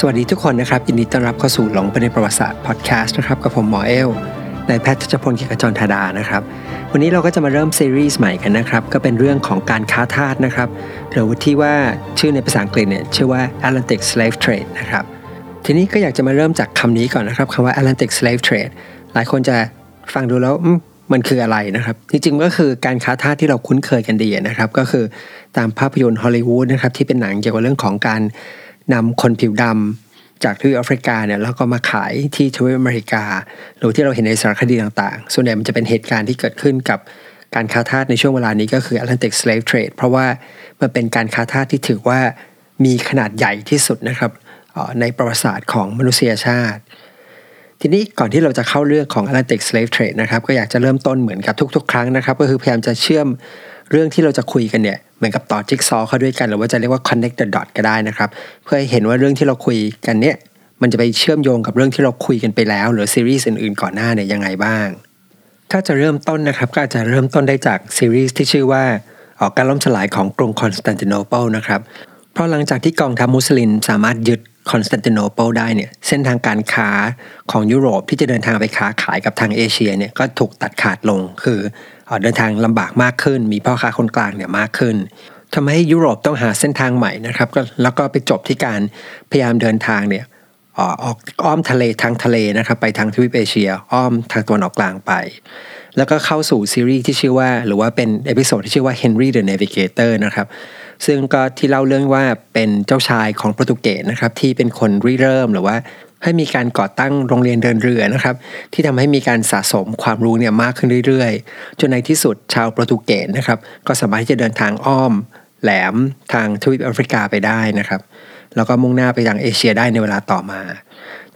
สวัสดีทุกคนนะครับยินดีต้อนรับเข้าสู่หลงไปในประวัติศาสตร์พอดแคสต์นะครับกับผมหมอเอลนายแพทย์ทัชพลกียรติจรธาดานะครับ วันนี้เราก็จะมาเริ่มซีรีส์ใหม่กันนะครับ ก็เป็นเรื่องของการค้าทาสนะครับหรือที่ว่าชื่อในภาษาอังกฤษเนี่ยชื่อว่า Atlantic Slave Trade นะครับทีนี้ก็อยากจะมาเริ่มจากคำนี้ก่อนนะครับคำว่า Atlantic Slave Trade หลายคนจะฟังดูแล้วมันคืออะไรนะครับ จริงๆก็คือการค้าทาสที่เราคุ้นเคยกันดีนะครับ ก็คือตามภาพยนตร์ฮอลลีวูดนะครับที่เป็นหนังเกี่ยวกับเรื่องของการ นำคนผิวดำจากทวีปแอฟริกาเนี่ยแล้วก็มาขายที่ทวีปอเมริกา หรือที่เราเห็นในสารคดีต่างๆ ส่วนใหญ่มันจะเป็นเหตุการณ์ที่เกิดขึ้นกับการค้าทาสในช่วงเวลานี้ก็คือ Atlantic Slave Trade เพราะว่ามันเป็นการค้าทาสที่ถือว่ามีขนาดใหญ่ที่สุดนะครับในประวัติศาสตร์ของมนุษยชาติ ทีนี้ก่อนที่เราจะเข้าเรื่องของ Atlantic Slave Trade นะครับก็อยากจะเริ่มต้นเหมือนกับทุก ๆ ครั้งนะครับ ก็คือพยายามจะเชื่อมเรื่องที่เราจะคุยกันเนี่ย เหมือนกับต่อจิ๊กซอว์เข้าด้วยกัน หรือว่าจะเรียกว่า connect the dot ก็ได้นะครับ เพื่อให้เห็นว่าเรื่องที่เราคุยกันเนี่ยมันจะไปเชื่อมโยงกับเรื่องที่เราคุยกันไปแล้ว หรือซีรีส์อื่นๆก่อนหน้าเนี่ยยังไงบ้าง ถ้าจะเริ่มต้นนะครับก็อาจจะเริ่มต้นได้จากซีรีส์ที่ชื่อว่าออกการล่มสลายของกรุงคอนสแตนติโนเปิลนะครับเพราะหลังจากที่กองทัพมุสลิมสามารถยึด คอนสแตนติโนเปิลได้เนี่ยเส้นทางการค้าของยุโรปที่จะเดินทางไปค้าขายกับทางเอเชียเนี่ยก็ถูกตัดขาดลง คือเดินทางลำบากมากขึ้น มีพ่อค้าคนกลางเนี่ยมากขึ้นทำให้ยุโรปต้องหาเส้นทางใหม่นะครับแล้วก็ไปจบที่การพยายามเดินทางเนี่ยออกอ้อมทะเลทางทะเลนะครับไปทางทวีปเอเชีย อ้อมทางตะวันออกกลางไป แล้วก็เข้าสู่ซีรีส์ที่ชื่อว่า หรือว่าเป็น episode ที่ชื่อว่า Henry the Navigator นะครับ ซึ่งก็ที่เล่าเรื่องว่าเป็นเจ้าชายของโปรตุเกสนะครับที่เป็นคนริเริ่มหรือว่าให้มีการก่อตั้งโรงเรียนเดินเรือนะครับ ที่ทำให้มีการสะสมความรู้เนี่ยมากขึ้นเรื่อยๆ จนในที่สุดชาวโปรตุเกสนะครับ ก็สามารถที่จะเดินทางอ้อม แหลมทางทวีปแอฟริกาไปได้นะครับ แล้วก็มุ่งหน้าไปยังเอเชียได้ในเวลาต่อมา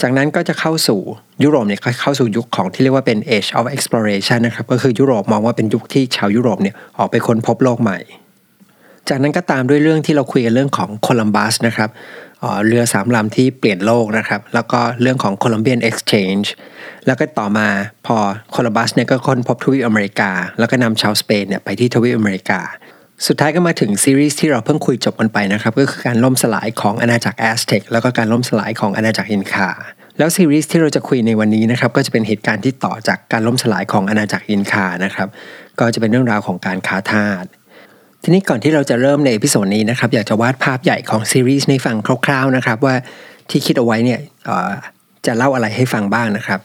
จากนั้นก็จะเข้าสู่ยุโรปเนี่ยเข้าสู่ยุคของที่เรียกว่าเป็น age of exploration นะครับก็คือยุโรปมองว่าเป็นยุคที่ชาวยุโรปเนี่ยออกไปค้นพบโลกใหม่ จากนั้นก็ตามด้วยเรื่องที่เราคุยกันเรื่องของโคลัมบัสนะครับเรือสามลำที่เปลี่ยนโลกนะครับ แล้วก็เรื่องของ Columbian Exchange แล้วก็ต่อมาพอโคลัมบัสเนี่ยก็ค้นพบทวีปอเมริกา แล้วก็นำชาวสเปนเนี่ยไปที่ทวีปอเมริกา สุดท้ายก็มาถึงซีรีส์ที่เราเพิ่งคุยจบกันไปนะครับ ก็คือการล่มสลายของอาณาจักรแอสเท็กแล้วก็การล่มสลายของอาณาจักรอินคาแล้วซีรีส์ที่เราจะคุยในวันนี้นะครับก็จะเป็นเหตุการณ์ที่ต่อจากการล่มสลายของอาณาจักรอินคานะครับก็จะเป็นเรื่องราวของการค้าทาส ทีนี้ก่อนที่เราจะเริ่มใน episode นี้นะครับอยากจะวาดภาพใหญ่ของซีรีส์ให้ฟังคร่าวๆนะครับว่าที่คิดเอาไว้เนี่ยจะเล่าอะไรให้ฟังบ้างนะครับ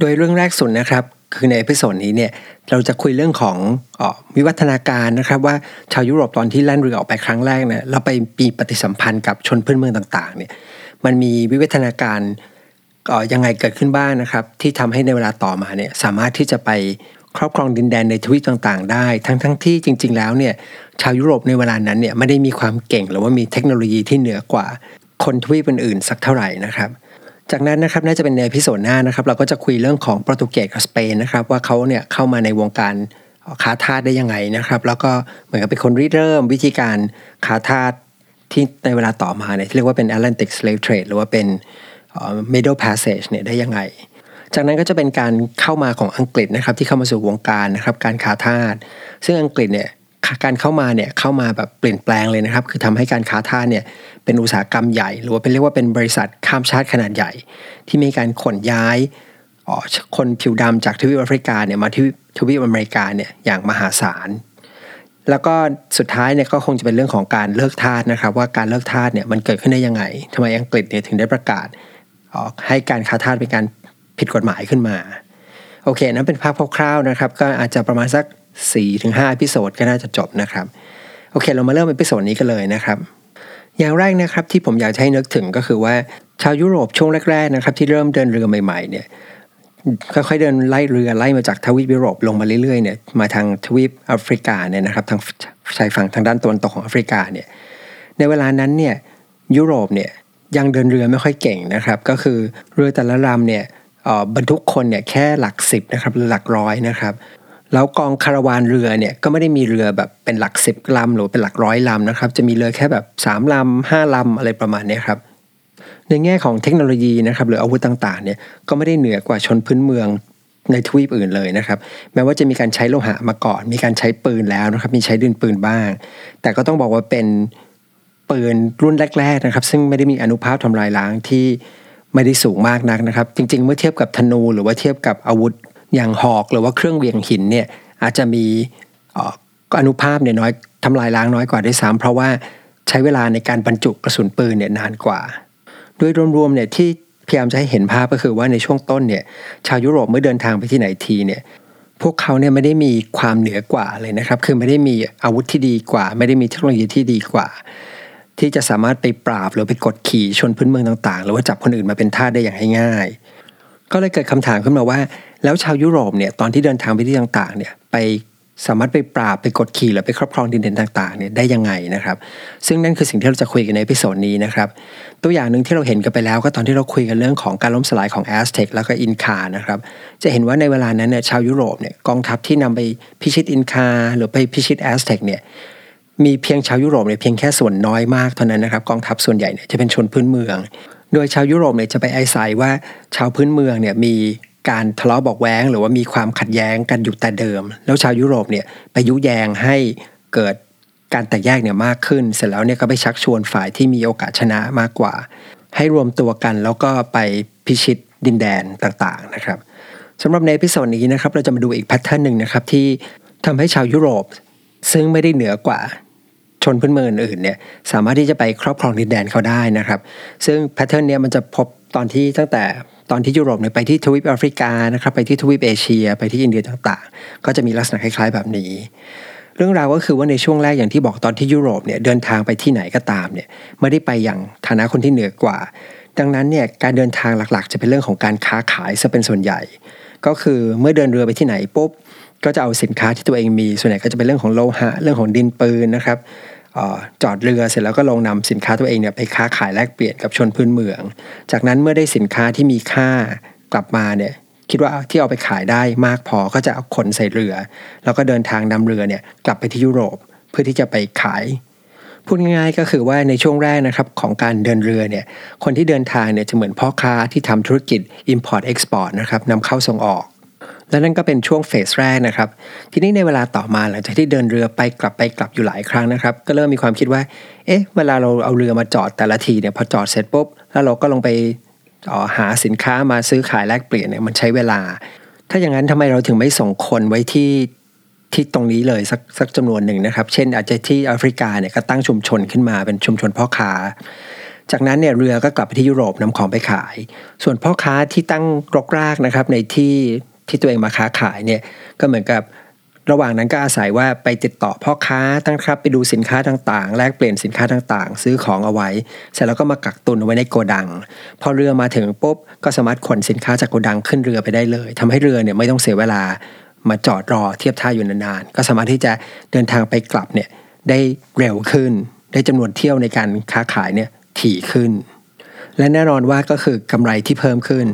โดยเรื่องแรกสุดนะครับคือใน episode นี้เนี่ยเราจะคุยเรื่องของวิวัฒนาการนะครับว่าชาวยุโรปตอนที่แล่นเรือออกไปครั้งแรกเนี่ยเราไปมีปฏิสัมพันธ์กับชนพื้นเมืองต่างๆเนี่ยมันมีวิวัฒนาการยังไงเกิดขึ้นบ้างนะครับ ที่ทำให้ในเวลาต่อมาเนี่ยสามารถที่จะไป ครอบครองดินแดนในทวีปต่างๆ ได้ ทั้งๆทที่จริง ๆ แล้วเนี่ยชาวยุโรปในเวลานั้นเนี่ยไม่ได้มีความเก่งหรือว่ามีเทคโนโลยีที่เหนือกว่า คนทวีปอื่นๆสักเท่าไหร่นะครับจากนั้นนะครับน่าจะเป็นในพิโซดหน้านะครับเราก็จะคุยเรื่องของโปรตุเกสกับสเปนนะครับว่าเขาเนี่ยเข้ามาในวงการค้าทาสได้ยังไงนะครับแล้วก็เหมือนกับเป็นคนริเริ่มวิธีการค้าทาสที่ในเวลาต่อมาเนี่ยที่เรียกว่าเป็น Atlantic Slave Trade หรือว่าเป็น Middle Passage เนี่ยได้ยังไง จากนั้นก็จะเป็นการเข้ามาของอังกฤษนะครับที่เข้ามาสู่วงการนะครับการค้าทาสซึ่งอังกฤษเนี่ยการเข้ามาเนี่ยเข้ามาแบบเปลี่ยนแปลงเลยนะครับ คือทำให้การค้าทาสเนี่ยเป็นอุตสาหกรรมใหญ่ หรือว่าเป็นเรียกว่าเป็นบริษัทข้ามชาติขนาดใหญ่ ที่มีการขนย้ายคนผิวดำจากทวีปแอฟริกาเนี่ยมาที่ทวีปอเมริกาเนี่ยอย่างมหาศาลแล้วก็สุดท้ายเนี่ยก็คงจะเป็นเรื่องของการเลิกทาสนะครับว่าการเลิกทาสเนี่ยมันเกิดขึ้นได้ยังไงทำไมอังกฤษเนี่ยถึงได้ประกาศให้การค้าทาสเป็นการ ผิดกฎหมายขึ้นมา โอเคนั้นเป็นภาพคร่าวๆนะครับ ก็อาจจะประมาณสัก4ถึง5 episode ก็น่าจะจบนะครับ โอเค เรามาเริ่ม episode นี้กันเลยนะครับ อย่างแรกนะครับที่ผมอยากให้นึกถึงก็คือว่าชาวยุโรปช่วงแรกๆนะครับที่เริ่มเดินเรือใหม่ๆเนี่ยค่อยๆเดินไล่เรือไล่มาจากทวีปยุโรปลงมาเรื่อยๆเนี่ยมาทางทวีปแอฟริกาเนี่ยนะครับทางชายฝั่งทางด้านตะวันตกของแอฟริกาเนี่ยในเวลานั้นเนี่ยยุโรปเนี่ยยังเดินเรือไม่ค่อยเก่งนะครับ ก็คือเรือแต่ละลำเนี่ย บรรทุกคนเนี่ยแค่หลักสิบนะครับหรือหลักร้อยนะครับแล้วกองคาราวานเรือเนี่ยก็ไม่ได้มีเรือแบบเป็นหลักสิบลำหรือเป็นหลักร้อยลำนะครับ จะมีเรือแค่แบบ3ลำห้าลำอะไรประมาณนี้ครับในแง่ของเทคโนโลยีนะครับหรืออาวุธต่างๆเนี่ยก็ไม่ได้เหนือกว่าชนพื้นเมืองในทวีปอื่นเลยนะครับ แม้ว่าจะมีการใช้โลหะมาก่อน มีการใช้ปืนแล้วนะครับ มีใช้ดินปืนบ้าง แต่ก็ต้องบอกว่าเป็นปืนรุ่นแรก ๆนะครับ ซึ่งไม่ได้มีอนุภาพทำลายล้างที่ ไม่ได้สูงมากนักนะครับ จริง ๆ เมื่อเทียบกับธนูหรือว่าเทียบกับอาวุธอย่างหอกหรือว่าเครื่องเวียงหินเนี่ยอาจจะมีอนุภาพเนี่ยน้อยทำลายล้างน้อยกว่าด้วยซ้ำเพราะว่าใช้เวลาในการบรรจุกระสุนปืนเนี่ยนานกว่าโดยรวมๆเนี่ยที่พยายามจะให้เห็นภาพก็คือว่าในช่วงต้นเนี่ยชาวยุโรปเมื่อเดินทางไปที่ไหนทีเนี่ยพวกเขาเนี่ยไม่ได้มีความเหนือกว่าเลยนะครับ คือไม่ได้มีอาวุธที่ดีกว่า ไม่ได้มีเทคโนโลยีที่ดีกว่า ที่จะสามารถไปปราบหรือไปกดขี่ชนพื้นเมืองต่างๆ หรือว่าจับคนอื่นมาเป็นทาสได้อย่างง่ายๆก็เลยเกิดคำถามขึ้นมาว่า แล้วชาวยุโรปเนี่ยตอนที่เดินทางไปที่ต่างๆเนี่ยไปสามารถไปปราบไปกดขี่หรือไปครอบครองดินแดนต่างๆเนี่ยได้ยังไงนะครับ ซึ่งนั่นคือสิ่งที่เราจะคุยกันใน episode นี้นะครับ ตัวอย่างหนึ่งที่เราเห็นกันไปแล้ว ก็ตอนที่เราคุยกันเรื่องของการล่มสลายของแอสเท็กแล้วก็อินคานะครับ จะเห็นว่าในเวลานั้นเนี่ยชาวยุโรปเนี่ยกองทัพที่นำไปพิชิตอินคาหรือไปพิชิตแอสเท็กเนี่ย มีเพียงชาวยุโรปเนี่ยเพียงแค่ส่วนน้อยมากเท่านั้นนะครับกองทัพส่วนใหญ่เนี่ยจะเป็นชนพื้นเมือง โดยชาวยุโรปเนี่ยจะไปอาศัยว่าชาวพื้นเมืองเนี่ยมีการทะเลาะเบาะแว้ง หรือว่ามีความขัดแย้งกันอยู่แต่เดิม แล้วชาวยุโรปเนี่ยไปยุแยงให้เกิดการแตกแยกเนี่ยมากขึ้น เสร็จแล้วเนี่ยก็ไปชักชวนฝ่ายที่มีโอกาสชนะมากกว่า ให้รวมตัวกันแล้วก็ไปพิชิตดินแดนต่างๆนะครับสำหรับใน episode นี้นะครับเราจะมาดูอีก pattern หนึ่งนะครับที่ทำให้ชาวยุโรป ซึ่งไม่ได้เหนือกว่า ชนพื้นเมืองอื่นเนี่ยสามารถที่จะไปครอบครองดินแดนเขาได้นะครับ ซึ่ง pattern เนี้ยมันจะพบตอนที่ตั้งแต่ตอนที่ยุโรปเนี่ยไปที่ทวีปแอฟริกานะครับไปที่ทวีปเอเชีย ไปที่อินเดียต่างๆ ก็จะมีลักษณะคล้ายๆแบบนี้ เรื่องราวก็คือว่าในช่วงแรกอย่างที่บอกตอนที่ยุโรปเนี่ยเดินทางไปที่ไหนก็ตามเนี่ยไม่ได้ไปอย่างฐานะคนที่เหนือกว่า ดังนั้นเนี่ยการเดินทางหลักๆ จะเป็นเรื่องของการค้าขายซะเป็นส่วนใหญ่ ก็คือเมื่อเดินเรือไปที่ไหนปุ๊บก็จะเอาสินค้าที่ตัวเองมีส่วนใหญ่ก็จะเป็นเรื่องของโลหะเรื่องของดินปืนนะครับ จอดเรือเสร็จแล้วก็ลงนำสินค้าตัวเองเนี่ยไปค้าขายแลกเปลี่ยนกับชนพื้นเมือง จากนั้นเมื่อได้สินค้าที่มีค่ากลับมาเนี่ยคิดว่าที่เอาไปขายได้มากพอก็จะเอาขนใส่เรือ แล้วก็เดินทางนำเรือเนี่ยกลับไปที่ยุโรปเพื่อที่จะไปขายพูดง่ายๆก็คือว่าในช่วงแรกนะครับของการเดินเรือเนี่ยคนที่เดินทางเนี่ยจะเหมือนพ่อค้าที่ทำธุรกิจ Import Export นะครับนำเข้าส่งออก และนั่นก็เป็นช่วงเฟสแรกนะครับ ทีนี้ในเวลาต่อมาหลังจากที่เดินเรือไปกลับไปกลับอยู่หลายครั้งนะครับ ก็เริ่มมีความคิดว่า เอ๊ะ เวลาเราเอาเรือมาจอดแต่ละทีเนี่ยพอจอดเสร็จปุ๊บ แล้วเราก็ลงไปหาสินค้ามาซื้อขายแลกเปลี่ยนเนี่ยมันใช้เวลา ถ้าอย่างนั้นทำไมเราถึงไม่ส่งคนไว้ที่ที่ตรงนี้เลยสักสักจำนวนหนึ่งนะครับ เช่น อาจจะที่แอฟริกาเนี่ยก็ตั้งชุมชนขึ้นมาเป็นชุมชนพ่อค้า จากนั้นเนี่ยเรือก็กลับไปที่ยุโรปนำของไปขาย ส่วนพ่อค้าที่ตั้งรกรากนะครับในที่ ที่ตัวเองมาค้าขายเนี่ยก็เหมือนกับระหว่างนั้นก็อาศัยว่าไปติดต่อพ่อค้าตั้งครับไปดูสินค้าต่างๆ แลกเปลี่ยนสินค้าต่างๆ ซื้อของเอาไว้ เสร็จแล้วก็มากักตุนเอาไว้ในโกดัง พอเรือมาถึงปุ๊บก็สามารถขนสินค้าจากโกดังขึ้นเรือไปได้เลยทำให้เรือเนี่ยไม่ต้องเสียเวลามาจอดรอเทียบท่าอยู่นานๆ ก็สามารถที่จะเดินทางไปกลับเนี่ยได้เร็วขึ้น ได้จำนวนเที่ยวในการค้าขายเนี่ยถี่ขึ้น และแน่นอนว่าก็คือกำไรที่เพิ่มขึ้น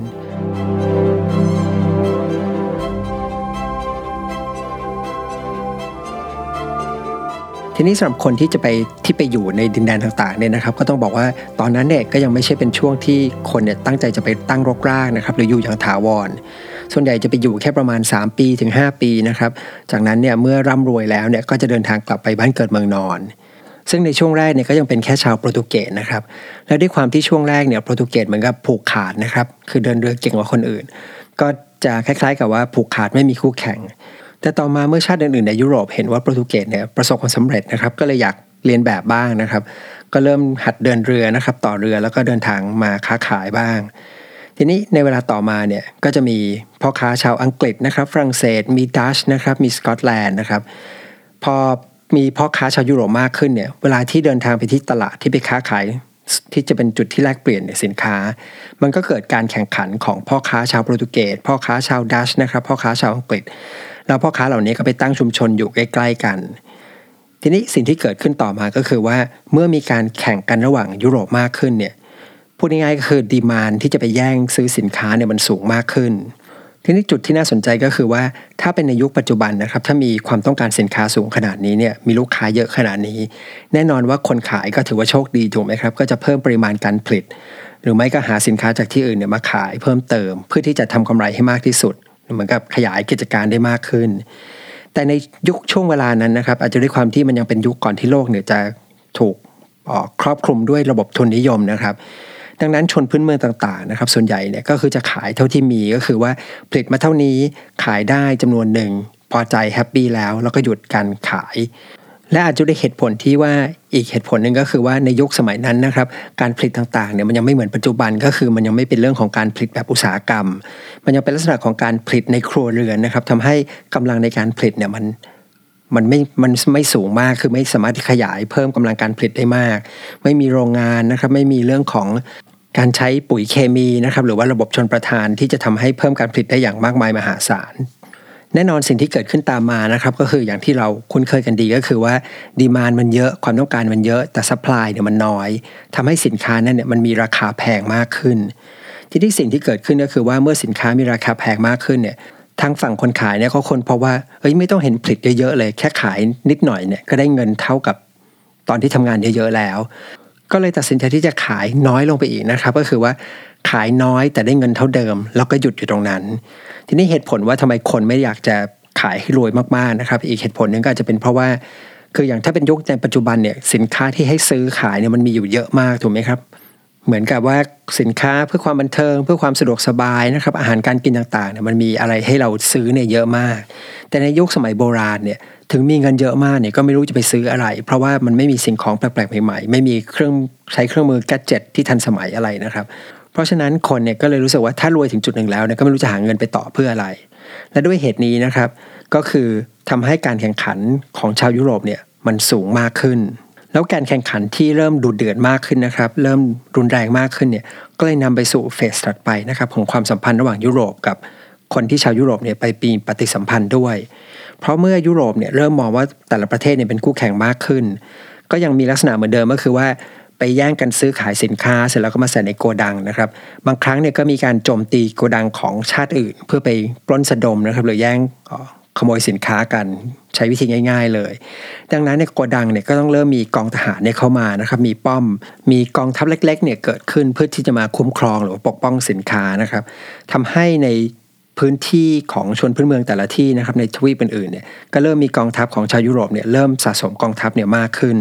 ทีนี้สำหรับคนที่จะไปที่ไปอยู่ในดินแดนต่างๆเนี่ยนะครับ ก็ต้องบอกว่าตอนนั้นเนี่ยก็ยังไม่ใช่เป็นช่วงที่คนเนี่ยตั้งใจจะไปตั้งรกรากนะครับหรืออยู่อย่างถาวร ส่วนใหญ่จะไปอยู่แค่ประมาณ 3 ปีถึง 5 ปีนะครับ จากนั้นเนี่ยเมื่อร่ำรวยแล้วเนี่ยก็จะเดินทางกลับไปบ้านเกิดเมืองนอน ซึ่งในช่วงแรกเนี่ยก็ยังเป็นแค่ชาวโปรตุเกสนะครับและด้วยความที่ช่วงแรกเนี่ยโปรตุเกสเหมือนกับผูกขาดนะครับคือเดินเรือเก่งกว่าคนอื่น ก็จะคล้ายๆ กับว่าผูกขาดไม่มีคู่แข่ง แต่ต่อมาเมื่อชาติอื่นๆในยุโรปเห็นว่าโปรตุเกสเนี่ยประสบความสำเร็จนะครับ ก็เลยอยากเรียนแบบบ้างนะครับ ก็เริ่มหัดเดินเรือนะครับ ต่อเรือแล้วก็เดินทางมาค้าขายบ้าง ทีนี้ในเวลาต่อมาเนี่ยก็จะมีพ่อค้าชาวอังกฤษนะครับฝรั่งเศส มีดัชนะครับมีสกอตแลนด์นะครับพอมีพ่อค้าชาวยุโรปมากขึ้นเนี่ยเวลาที่เดินทางไปที่ตลาดที่ไปค้าขายที่จะเป็นจุดที่แลกเปลี่ยนสินค้า มันก็เกิดการแข่งขันของพ่อค้าชาวโปรตุเกสพ่อค้าชาวดัชนะครับพ่อค้าชาวอังกฤษ แล้วพ่อค้าเหล่านี้ก็ไปตั้งชุมชนอยู่ใกล้ๆกัน ทีนี้สิ่งที่เกิดขึ้นต่อมาก็คือว่าเมื่อมีการแข่งกันระหว่างยุโรปมากขึ้นเนี่ยพูดง่ายๆก็คือดีมานที่จะไปแย่งซื้อสินค้าเนี่ยมันสูงมากขึ้น ทีนี้จุดที่น่าสนใจก็คือว่าถ้าเป็นในยุคปัจจุบันนะครับ ถ้ามีความต้องการสินค้าสูงขนาดนี้เนี่ยมีลูกค้าเยอะขนาดนี้ แน่นอนว่าคนขายก็ถือว่าโชคดีถูกไหมครับ ก็จะเพิ่มปริมาณการผลิต หรือไม่ก็หาสินค้าจากที่อื่นเนี่ยมาขายเพิ่มเติม เพื่อที่จะทำกำไรให้มากที่สุด เหมือนกับขยายกิจการได้มากขึ้น แต่ในยุคช่วงเวลานั้นนะครับ อาจจะด้วยความที่มันยังเป็นยุคก่อนที่โลกเนี่ยจะถูกครอบคลุมด้วยระบบทุนนิยมนะครับ ดังนั้นชนพื้นเมืองต่างๆนะครับ ส่วนใหญ่เนี่ยก็คือจะขายเท่าที่มีก็คือว่าผลิตมาเท่านี้ขายได้จำนวนหนึ่งพอใจแฮปปี้แล้วแล้วก็หยุดการขาย และอาจจะได้เหตุผลที่ว่าอีกเหตุผลหนึ่งก็คือว่าในยุคสมัยนั้นนะครับ การผลิตต่างๆเนี่ยมันยังไม่เหมือนปัจจุบันก็คือมันยังไม่เป็นเรื่องของการผลิตแบบอุตสาหกรรม มันยังเป็นลักษณะของการผลิตในครัวเรือนนะครับทำให้กำลังในการผลิตเนี่ยมันมันไม่ มันไม่สูงมาก คือไม่สามารถขยายเพิ่มกำลังการผลิตได้มาก ไม่มีโรงงานนะครับ ไม่มีเรื่องของการใช้ปุ๋ยเคมีนะครับ หรือว่าระบบชลประทานที่จะทำให้เพิ่มการผลิตได้อย่างมากมายมหาศาล แน่นอนสิ่งที่เกิดขึ้นตามมานะครับก็คืออย่างที่เราคุ้นเคยกันดีก็คือว่า demand มันเยอะความต้องการมันเยอะแต่ supply เนี่ยมันน้อยทำให้สินค้านั้นเนี่ยมันมีราคาแพงมากขึ้น ที่ที่สิ่งที่เกิดขึ้นก็คือว่าเมื่อสินค้ามีราคาแพงมากขึ้นเนี่ยทางฝั่งคนขายเนี่ยเขาคนเพราะว่าเอ้ยไม่ต้องเห็นผลิตเยอะๆเลยแค่ขายนิดหน่อยเนี่ยก็ได้เงินเท่ากับตอนที่ทำงานเยอะๆแล้ว ก็เลยตัดสินใจที่จะขายน้อยลงไปอีกนะครับ ก็คือว่า ขายน้อยแต่ได้เงินเท่าเดิม แล้วก็หยุดอยู่ตรงนั้น ทีนี้เหตุผลว่าทำไมคนไม่อยากจะขายให้รวยมากๆนะครับ อีกเหตุผลหนึ่งก็อาจจะเป็นเพราะว่าคืออย่างถ้าเป็นยุคในปัจจุบันเนี่ยสินค้าที่ให้ซื้อขายเนี่ยมันมีอยู่เยอะมากถูกไหมครับ เหมือนกับว่าสินค้าเพื่อความบันเทิง เพื่อความสะดวกสบายนะครับ อาหารการกินต่างๆเนี่ยมันมีอะไรให้เราซื้อเนี่ยเยอะมาก แต่ในยุคสมัยโบราณเนี่ยถึงมีเงินเยอะมากเนี่ยก็ไม่รู้จะไปซื้ออะไร เพราะว่ามันไม่มีสิ่งของแปลกๆใหม่ๆ ไม่มีเครื่องใช้เครื่องมือแกจิตที่ทันสมัยอะไรนะครับ เพราะฉะนั้นคนเนี่ยก็เลยรู้สึกว่าถ้ารวยถึงจุดหนึ่งแล้วเนี่ยก็ไม่รู้จะหาเงินไปต่อเพื่ออะไร และด้วยเหตุนี้นะครับ ก็คือทำให้การแข่งขันของชาวยุโรปเนี่ยมันสูงมากขึ้น แล้วการแข่งขันที่เริ่มดุเดือดมากขึ้นนะครับ เริ่มรุนแรงมากขึ้นเนี่ยก็เลยนำไปสู่เฟสถัดไปนะครับของความสัมพันธ์ระหว่างยุโรปกับคนที่ชาวยุโรปเนี่ยไปปีปฏิสัมพันธ์ด้วย เพราะเมื่อยุโรปเนี่ยเริ่มมองว่าแต่ละประเทศเนี่ยเป็นคู่แข่งมากขึ้น ก็ยังมีลักษณะเหมือนเดิมก็คือว่า ไปแย่งกันซื้อขายสินค้า เสร็จแล้วก็มาใส่ในโกดังนะครับ บางครั้งเนี่ยก็มีการโจมตีโกดังของชาติอื่น เพื่อไปปล้นสะดมนะครับหรือแย่งขโมยสินค้ากันใช้วิธีง่าย ๆเลย ดังนั้นในโกดังเนี่ยก็ต้องเริ่มมีกองทหารเนี่ยเข้ามานะครับมีป้อม มีกองทัพเล็กๆเนี่ยเกิดขึ้นเพื่อที่จะมาคุ้มครองหรือปกป้องสินค้านะครับทำให้ในพื้นที่ของชนพื้นเมืองแต่ละที่นะครับในทวีปอื่นๆเนี่ยก็เริ่มมีกองทัพของชาวยุโรปเนี่ยเริ่มสะสมกองทัพเนี่ยมากขึ้น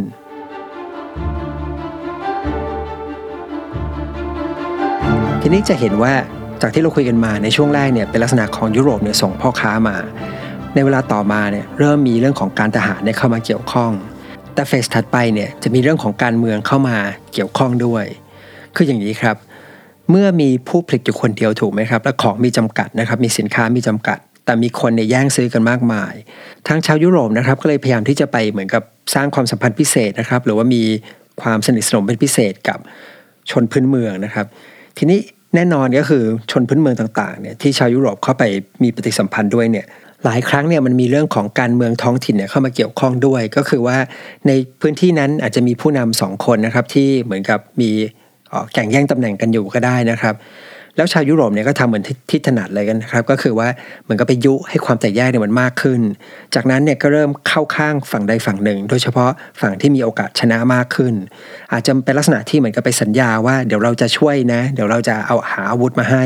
ทีนี้จะเห็นว่าจากที่เราคุยกันมาในช่วงแรกเนี่ยเป็นลักษณะของยุโรปเนี่ยส่งพ่อค้ามา ในเวลาต่อมาเนี่ยเริ่มมีเรื่องของการทหารเนี่ยเข้ามาเกี่ยวข้อง แต่เฟสถัดไปเนี่ยจะมีเรื่องของการเมืองเข้ามาเกี่ยวข้องด้วย คืออย่างนี้ครับ เมื่อมีผู้ผลิตอยู่คนเดียวถูกไหมครับ และของมีจำกัดนะครับมีสินค้ามีจำกัด แต่มีคนเนี่ยแย่งซื้อกันมากมาย ทางชาวยุโรปนะครับก็เลยพยายามที่จะไปเหมือนกับสร้างความสัมพันธ์พิเศษนะครับหรือว่ามีความสนิทสนมเป็นพิเศษกับชนพื้นเมืองนะครับ ทีนี้ แน่นอนก็คือชนพื้นเมืองต่างๆเนี่ยที่ชาวยุโรปเข้าไปมีปฏิสัมพันธ์ด้วยเนี่ยหลายครั้งเนี่ยมันมีเรื่องของการเมืองท้องถิ่นเนี่ยเข้ามาเกี่ยวข้องด้วย ก็คือว่าในพื้นที่นั้นอาจจะมีผู้นำสองคนนะครับที่เหมือนกับมีแข่งแย่งตำแหน่งกันอยู่ก็ได้นะครับ แล้วชาวยุโรปเนี่ยก็ทำเหมือนที่ถนัดเลยกันนะครับ ก็คือว่าเหมือนกับไปยุให้ความแตกแยกเนี่ยมันมากขึ้น จากนั้นเนี่ยก็เริ่มเข้าข้างฝั่งใดฝั่งหนึ่ง โดยเฉพาะฝั่งที่มีโอกาสชนะมากขึ้น อาจจะเป็นลักษณะที่เหมือนกับไปสัญญาว่าเดี๋ยวเราจะช่วยนะ เดี๋ยวเราจะเอาหาอาวุธมาให้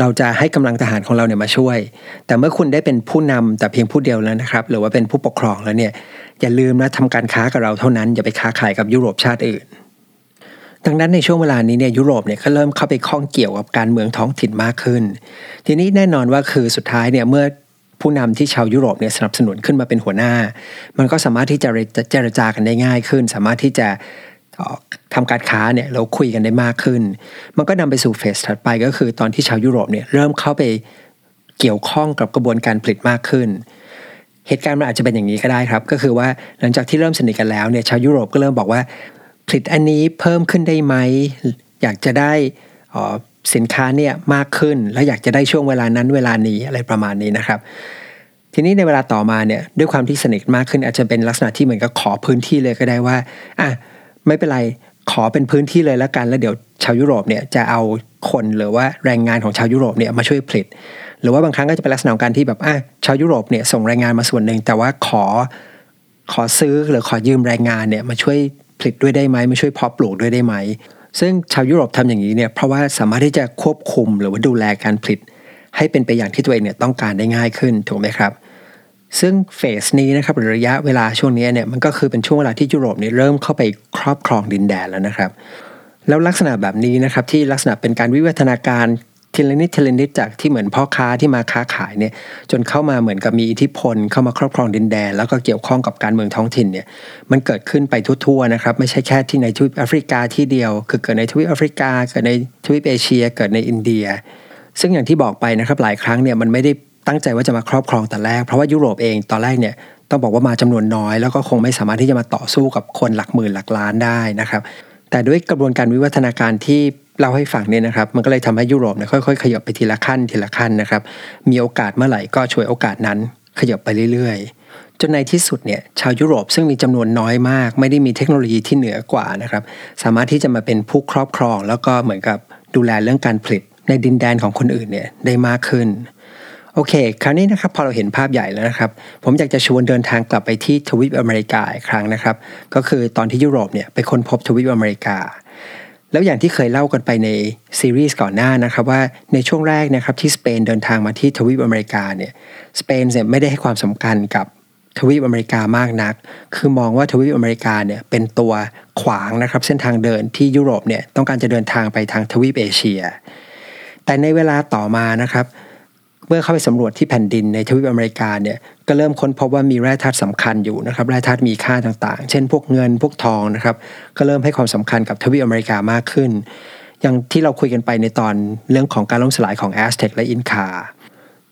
เราจะให้กำลังทหารของเราเนี่ยมาช่วย แต่เมื่อคุณได้เป็นผู้นำแต่เพียงผู้เดียวแล้วนะครับ หรือว่าเป็นผู้ปกครองแล้วเนี่ย อย่าลืมนะทำการค้ากับเราเท่านั้น อย่าไปค้าขายกับยุโรปชาติอื่น ดังนั้นในช่วงเวลานี้เนี่ยยุโรปเนี่ยก็เริ่มเข้าไปข้องเกี่ยวกับการเมืองท้องถิ่นมากขึ้น ทีนี้แน่นอนว่าคือสุดท้ายเนี่ยเมื่อผู้นำที่ชาวยุโรปเนี่ยสนับสนุนขึ้นมาเป็นหัวหน้า มันก็สามารถที่จะเจรจากันได้ง่ายขึ้น สามารถที่จะทำการค้าเนี่ยเราคุยกันได้มากขึ้น มันก็นำไปสู่เฟสถัดไปก็คือตอนที่ชาวยุโรปเนี่ยเริ่มเข้าไปเกี่ยวข้องกับกระบวนการผลิตมากขึ้น เหตุการณ์มันอาจจะเป็นอย่างนี้ก็ได้ครับ ก็คือว่าหลังจากที่เริ่มสนิทกันแล้วเนี่ยชาวยุโรปก็เริ่มบอกว่า ผลิตอันนี้เพิ่มขึ้นได้ไหม อยากจะได้สินค้าเนี่ยมากขึ้น แล้วอยากจะได้ช่วงเวลานั้นเวลานี้อะไรประมาณนี้นะครับ ทีนี้ในเวลาต่อมาเนี่ยด้วยความที่สนิทมากขึ้นอาจจะเป็นลักษณะที่เหมือนกับขอพื้นที่เลยก็ได้ว่าอะไม่เป็นไรขอเป็นพื้นที่เลยแล้วกันแล้วเดี๋ยวชาวยุโรปเนี่ยจะเอาคนหรือว่าแรงงานของชาวยุโรปเนี่ยมาช่วยผลิต หรือว่าบางครั้งก็จะเป็นลักษณะของการที่แบบอะชาวยุโรปเนี่ยส่งแรงงานมาส่วนหนึ่งแต่ว่าขอขอซื้อหรือขอยืมแรงงานเนี่ยมาช่วย ลิตด้วยได้ไหมมาช่วยเพาะปลูกด้วยได้ไหม ซึ่งชาวยุโรปทำอย่างนี้เนี่ยเพราะว่าสามารถที่จะควบคุมหรือว่าดูแลการผลิต ให้เป็นไปอย่างที่ตัวเองเนี่ยต้องการได้ง่ายขึ้นถูกไหมครับ ซึ่งเฟสนี้นะครับหรือระยะเวลาช่วงนี้เนี่ยมันก็คือเป็นช่วงเวลาที่ยุโรปเนี่ยเริ่มเข้าไปครอบครองดินแดนแล้วนะครับ แล้วลักษณะแบบนี้นะครับที่ลักษณะเป็นการวิวัฒนาการ ทีละนิดทีละนิดจากที่เหมือนพ่อค้าที่มาค้าขายเนี่ยจนเข้ามาเหมือนกับมีอิทธิพล เข้ามาครอบครองดินแดน แล้วก็เกี่ยวข้องกับการเมืองท้องถิ่นเนี่ยมันเกิดขึ้นไปทั่วๆนะครับไม่ใช่แค่ที่ในทวีปแอฟริกาที่เดียว คือเกิดในทวีปแอฟริกา เกิดในทวีปเอเชีย เกิดในอินเดีย ซึ่งอย่างที่บอกไปนะครับหลายครั้งเนี่ยมันไม่ได้ตั้งใจว่าจะมาครอบครองแต่แรกเพราะว่ายุโรปเองตอนแรกเนี่ยต้องบอกว่ามาจำนวนน้อย แล้วก็คงไม่สามารถที่จะมาต่อสู้กับคนหลักหมื่นหลักล้านได้นะครับแต่ด้วยกระบวนการวิวัฒนาการที่ เล่าให้ฟังเนี่ยนะครับ มันก็เลยทำให้ยุโรปเนี่ยค่อยๆ ขยับไปทีละขั้นทีละขั้นนะครับ มีโอกาสเมื่อไหร่ก็ช่วยโอกาสนั้น ขยับไปเรื่อยๆ จนในที่สุดเนี่ยชาวยุโรปซึ่งมีจำนวนน้อยมาก ไม่ได้มีเทคโนโลยีที่เหนือกว่านะครับ สามารถที่จะมาเป็นผู้ครอบครอง แล้วก็เหมือนกับดูแลเรื่องการผลิตในดินแดนของคนอื่นเนี่ยได้มากขึ้นโอเค คราวนี้นะครับพอเราเห็นภาพใหญ่แล้วนะครับ ผมอยากจะชวนเดินทางกลับไปที่ทวีปอเมริกาอีกครั้งนะครับ ก็คือตอนที่ยุโรปเนี่ยไปค้นพบทวีปอเมริกา แล้วอย่างที่เคยเล่ากันไปในซีรีส์ก่อนหน้านะครับว่าในช่วงแรกนะครับที่สเปนเดินทางมาที่ทวีปอเมริกาเนี่ยสเปนเนี่ยไม่ได้ให้ความสำคัญกับทวีปอเมริกามากนัก คือมองว่าทวีปอเมริกาเนี่ยเป็นตัวขวางนะครับเส้นทางเดินที่ยุโรปเนี่ยต้องการจะเดินทางไปทางทวีปเอเชีย แต่ในเวลาต่อมานะครับ เมื่อเข้าไปสำรวจที่แผ่นดินในทวีปอเมริกาเนี่ยก็เริ่มค้นพบว่ามีแร่ธาตุสำคัญอยู่นะครับแร่ธาตุมีค่าต่างๆ เช่น พวกเงินพวกทองนะครับก็เริ่มให้ความสำคัญกับทวีปอเมริกามากขึ้น อย่างที่เราคุยกันไปในตอนเรื่องของการล่มสลายของแอสเท็กและอินคา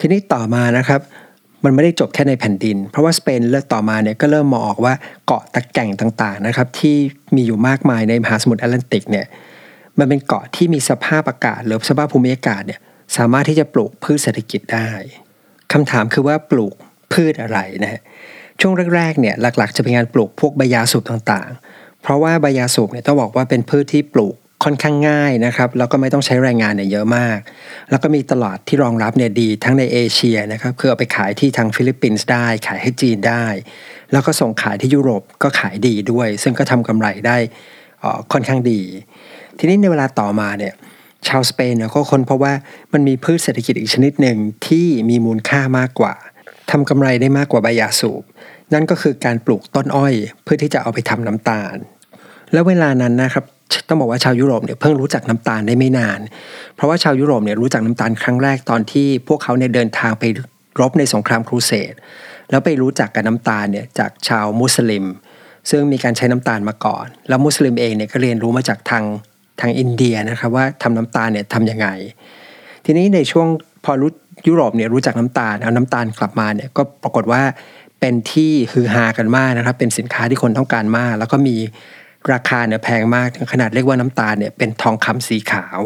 ทีนี้ต่อมานะครับมันไม่ได้จบแค่ในแผ่นดิน เพราะว่าสเปนเลือกต่อมาเนี่ยก็เริ่มมองออกว่าเกาะตะแก่งต่างๆนะครับที่มีอยู่มากมายในมหาสมุทรแอตแลนติกเนี่ยมันเป็นเกาะที่มีสภาพอากาศหรือสภาพภูมิอากาศเนี่ย สามารถที่จะปลูกพืชเศรษฐกิจได้คำถามคือว่าปลูกพืชอะไรนะฮะช่วงแรกๆเนี่ยหลักๆ จะเป็นการปลูกพวกใบยาสูบต่างๆ เพราะว่าใบยาสูบเนี่ยต้องบอกว่าเป็นพืชที่ปลูกค่อนข้างง่ายนะครับแล้วก็ไม่ต้องใช้แรงงานเนี่ยเยอะมาก แล้วก็มีตลาดที่รองรับเนี่ยดีทั้งในเอเชียนะครับคือเอาไปขายที่ทางฟิลิปปินส์ได้ ขายให้จีนได้ แล้วก็ส่งขายที่ยุโรปก็ขายดีด้วย ซึ่งก็ทำกำไรได้ค่อนข้างดี ทีนี้ในเวลาต่อมาเนี่ย ชาวสเปนเนี่ยก็ค้นเพราะว่ามันมีพืชเศรษฐกิจอีกชนิดหนึ่งที่มีมูลค่ามากกว่าทำกำไรได้มากกว่าใบยาสูบ นั่นก็คือการปลูกต้นอ้อย เพื่อที่จะเอาไปทำน้ำตาล แล้วเวลานั้นนะครับต้องบอกว่าชาวยุโรปเนี่ยเพิ่งรู้จักน้ำตาลได้ไม่นาน เพราะว่าชาวยุโรปเนี่ยรู้จักน้ำตาลครั้งแรกตอนที่พวกเขาเนี่ยเดินทางไปรบในสงครามครูเสดแล้วไปรู้จักกับน้ำตาลเนี่ยจากชาวมุสลิม ซึ่งมีการใช้น้ำตาลมาก่อน แล้วมุสลิมเองเนี่ยก็เรียนรู้มาจากทาง ทางอินเดียนะครับว่าทำน้ำตาลเนี่ยทำยังไง ทีนี้ในช่วงพอรู้ยุโรปเนี่ยรู้จักน้ำตาลเอาน้ำตาลกลับมาเนี่ยก็ปรากฏว่าเป็นที่ฮือฮากันมากนะครับ เป็นสินค้าที่คนต้องการมาก แล้วก็มีราคาเนี่ยแพงมากถึงขนาดเรียกว่าน้ำตาลเนี่ยเป็นทองคำสีขาว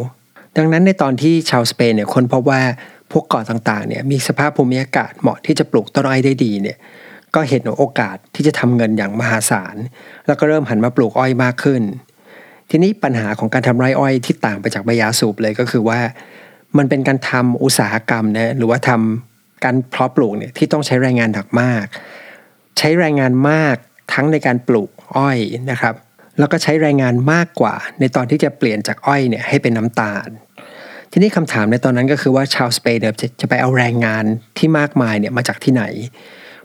ดังนั้นในตอนที่ชาวสเปนเนี่ยคนพบว่าพวกเกาะต่างๆเนี่ยมีสภาพภูมิอากาศเหมาะที่จะปลูกต้นอ้อยได้ดีเนี่ยก็เห็นโอกาสที่จะทำเงินอย่างมหาศาล แล้วก็เริ่มหันมาปลูกอ้อยมากขึ้น ทีนี้ปัญหาของการทำไร่อ้อยที่ต่างไปจากใบยาสูบเลยก็คือว่า มันเป็นการทำอุตสาหกรรมนะหรือว่าทำการเพาะปลูกเนี่ยที่ต้องใช้แรงงานหนักมาก ใช้แรงงานมากทั้งในการปลูกอ้อยนะครับ แล้วก็ใช้แรงงานมากกว่า ในตอนที่จะเปลี่ยนจากอ้อยเนี่ยให้เป็นน้ำตาล ทีนี้คำถามในตอนนั้นก็คือว่าชาวสเปนเนี่ยจะจะไปเอาแรงงานที่มากมายเนี่ยมาจากที่ไหน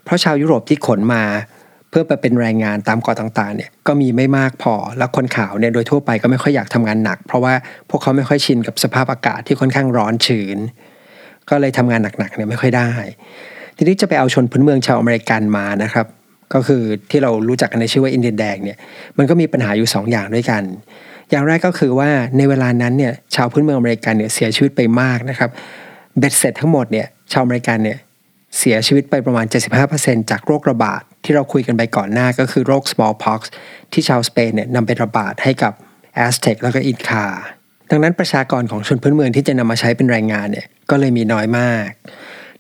เพราะชาวยุโรปที่ขนมา เพื่อไปเป็นแรงงานตามกาะต่างๆเนี่ยก็มีไม่มากพอ แล้วคนขาวเนี่ยโดยทั่วไปก็ไม่ค่อยอยากทำงานหนัก เพราะว่าพวกเขาไม่ค่อยชินกับสภาพอากาศที่ค่อนข้างร้อนชื้น ก็เลยทำงานหนักๆเนี่ยไม่ค่อยได้ ทีนี้จะไปเอาชนพื้นเมืองชาวอเมริกันมานะครับ ก็คือที่เรารู้จักกันในชื่อว่าอินเดียนแดงเนี่ยมันก็มีปัญหาอยู่2อย่างด้วยกัน อย่างแรกก็คือว่าในเวลานั้นเนี่ยชาวพื้นเมืองอเมริกันเนี่ยเสียชีวิตไปมากนะครับเบ็ดเสร็จทั้งหมดเนี่ยชาวอเมริกันเนี่ยเสียชีวิตไปประมาณ 75%จากโรคระบาด ที่เราคุยกันไปก่อนหน้าก็คือโรค smallpox ที่ชาวสเปนเนี่ยนำไประบาดให้กับแอสเท็กแล้วก็อินคาดังนั้นประชากรของชนพื้นเมืองที่จะนำมาใช้เป็นแรงงานเนี่ยก็เลยมีน้อยมาก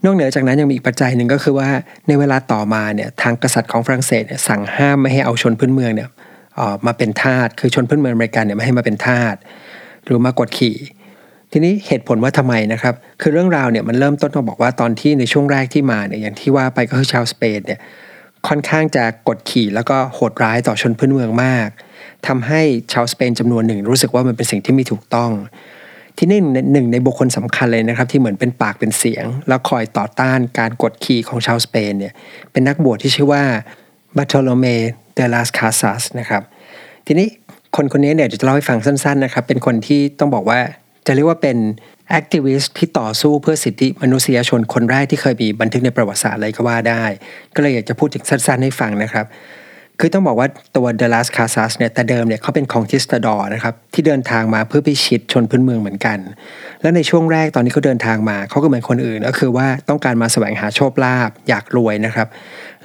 นอกเหนือจากนั้นยังมีอีกปัจจัยหนึ่งก็คือว่าในเวลาต่อมาเนี่ยทางกษัตริย์ของฝรั่งเศสเนี่ยสั่งห้ามไม่ให้เอาชนพื้นเมืองเนี่ยมาเป็นทาสคือชนพื้นเมืองอเมริกันเนี่ยไม่ให้มาเป็นทาสหรือมากดขี่ ทีนี้เหตุผลว่าทำไมนะครับ คือเรื่องราวเนี่ยมันเริ่มต้นต้องบอกว่าตอนที่ในช่วงแรกที่มาเนี่ยอย่างที่ว่าไปก็คือชาวสเปนเนี่ย ค่อนข้างจะกดขี่แล้วก็โหดร้ายต่อชนพื้นเมืองมากทำให้ชาวสเปนจำนวนหนึ่งรู้สึกว่ามันเป็นสิ่งที่ไม่ถูกต้อง ทีนี้หนึ่งในบุคคลสำคัญเลยนะครับ ที่เหมือนเป็นปากเป็นเสียง แล้วคอยต่อต้านการกดขี่ของชาวสเปนเนี่ยเป็นนักบวชที่ชื่อว่าบาร์โตโลเมเดลาสคาซัสนะครับทีนี้คนคนนี้เนี่ยจะเล่าให้ฟังสั้นๆนะครับเป็นคนที่ต้องบอกว่าจะเรียกว่าเป็น activist ที่ต่อสู้เพื่อสิทธิมนุษยชนคนแรกที่เคยมีบันทึกในประวัติศาสตร์เลยก็ว่าได้ ก็เลยอยากจะพูดถึงสั้นๆให้ฟังนะครับ คือต้องบอกว่าตัวเดลัสคาซัสเนี่ยแต่เดิมเนี่ยเขาเป็นคองคิสตาดอร์นะครับที่เดินทางมาเพื่อพิชิตชนพื้นเมืองเหมือนกัน และในช่วงแรกตอนนี้เขาเดินทางมาเขาก็เหมือนคนอื่น ก็คือว่าต้องการมาแสวงหาโชคลาภอยากรวยนะครับ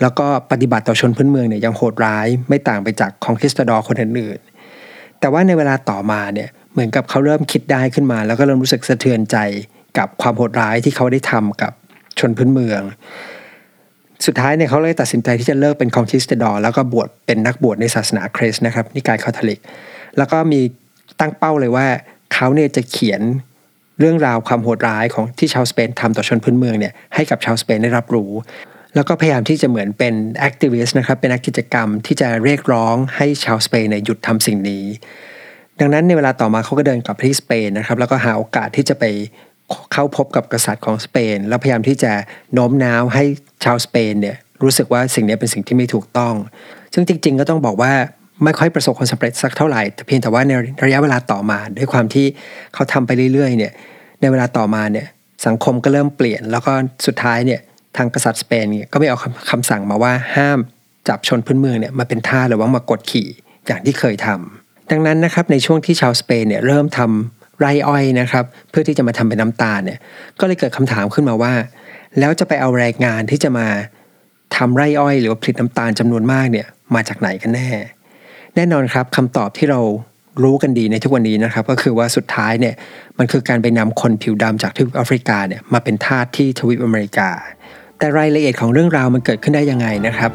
แล้วก็ปฏิบัติต่อชนพื้นเมืองเนี่ยยังโหดร้าย ไม่ต่างไปจากคองคิสตาดอร์คนอื่นๆแต่ว่าในเวลาต่อมาเนี่ย เหมือนกับเขาเริ่มคิดได้ขึ้นมา แล้วก็เริ่มรู้สึกสะเทือนใจกับความโหดร้ายที่เขาได้ทำกับชนพื้นเมือง สุดท้ายเนี่ยเขาเลยตัดสินใจที่จะเลิกเป็น conquistador แล้วก็บวชเป็นนักบวชในศาสนาคริสต์นะครับนิกายคาทอลิก แล้วก็มีตั้งเป้าเลยว่าเขาเนี่ยจะเขียนเรื่องราวความโหดร้ายของที่ชาวสเปนทำต่อชนพื้นเมืองเนี่ยให้กับชาวสเปนได้รับรู้ แล้วก็พยายามที่จะเหมือนเป็น activist นะครับเป็นนักกิจกรรมที่จะเรียกร้องให้ชาวสเปนเนี่ยหยุดทำสิ่งนี้ ดังนั้นในเวลาต่อมาเขาก็เดินกลับไปที่สเปนนะครับแล้วก็หาโอกาสที่จะไปเข้าพบกับกษัตริย์ของสเปน แล้วพยายามที่จะโน้มน้าวให้ชาวสเปนเนี่ยรู้สึกว่าสิ่งนี้เป็นสิ่งที่ไม่ถูกต้อง ซึ่งจริง ๆ ก็ต้องบอกว่าไม่ค่อยประสบความสำเร็จสักเท่าไหร่แต่เพียงแต่ว่าในระยะเวลาต่อมาด้วยความที่เขาทำไปเรื่อยๆเนี่ยในเวลาต่อมาเนี่ยสังคมก็เริ่มเปลี่ยน แล้วก็สุดท้ายเนี่ยทางกษัตริย์สเปนเนี่ยก็ไม่เอาคำสั่งมาว่าห้ามจับชนพื้นเมืองเนี่ยมาเป็นท่าหรือว่ามากดขี่อย่างที่เคยทำ ดังนั้นนะครับในช่วงที่ชาวสเปนเนี่ยเริ่มทำไรอ้อยนะครับ เพื่อที่จะมาทำเป็นน้ำตาลเนี่ยก็เลยเกิดคำถามขึ้นมาว่า แล้วจะไปเอาแรงงานที่จะมาทำไรอ้อย หรือผลิตน้ำตาลจำนวนมากเนี่ยมาจากไหนกันแน่ แน่นอนครับคำตอบที่เรารู้กันดีในทุกวันนี้นะครับ ก็คือว่าสุดท้ายเนี่ยมันคือการไปนำคนผิวดำจากทวีปแอฟริกาเนี่ยมาเป็นทาสที่ทวีปอเมริกา แต่รายละเอียดของเรื่องราวมันเกิดขึ้นได้ยังไงนะครับ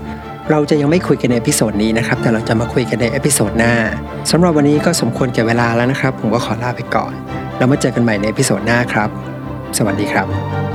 เราจะยังไม่คุยกันใน episode นี้นะครับ แต่เราจะมาคุยกันใน episode หน้าสำหรับวันนี้ก็สมควรแก่เวลาแล้วนะครับ ผมก็ขอลาไปก่อน แล้วมาเจอกันใหม่ใน episode หน้าครับ สวัสดีครับ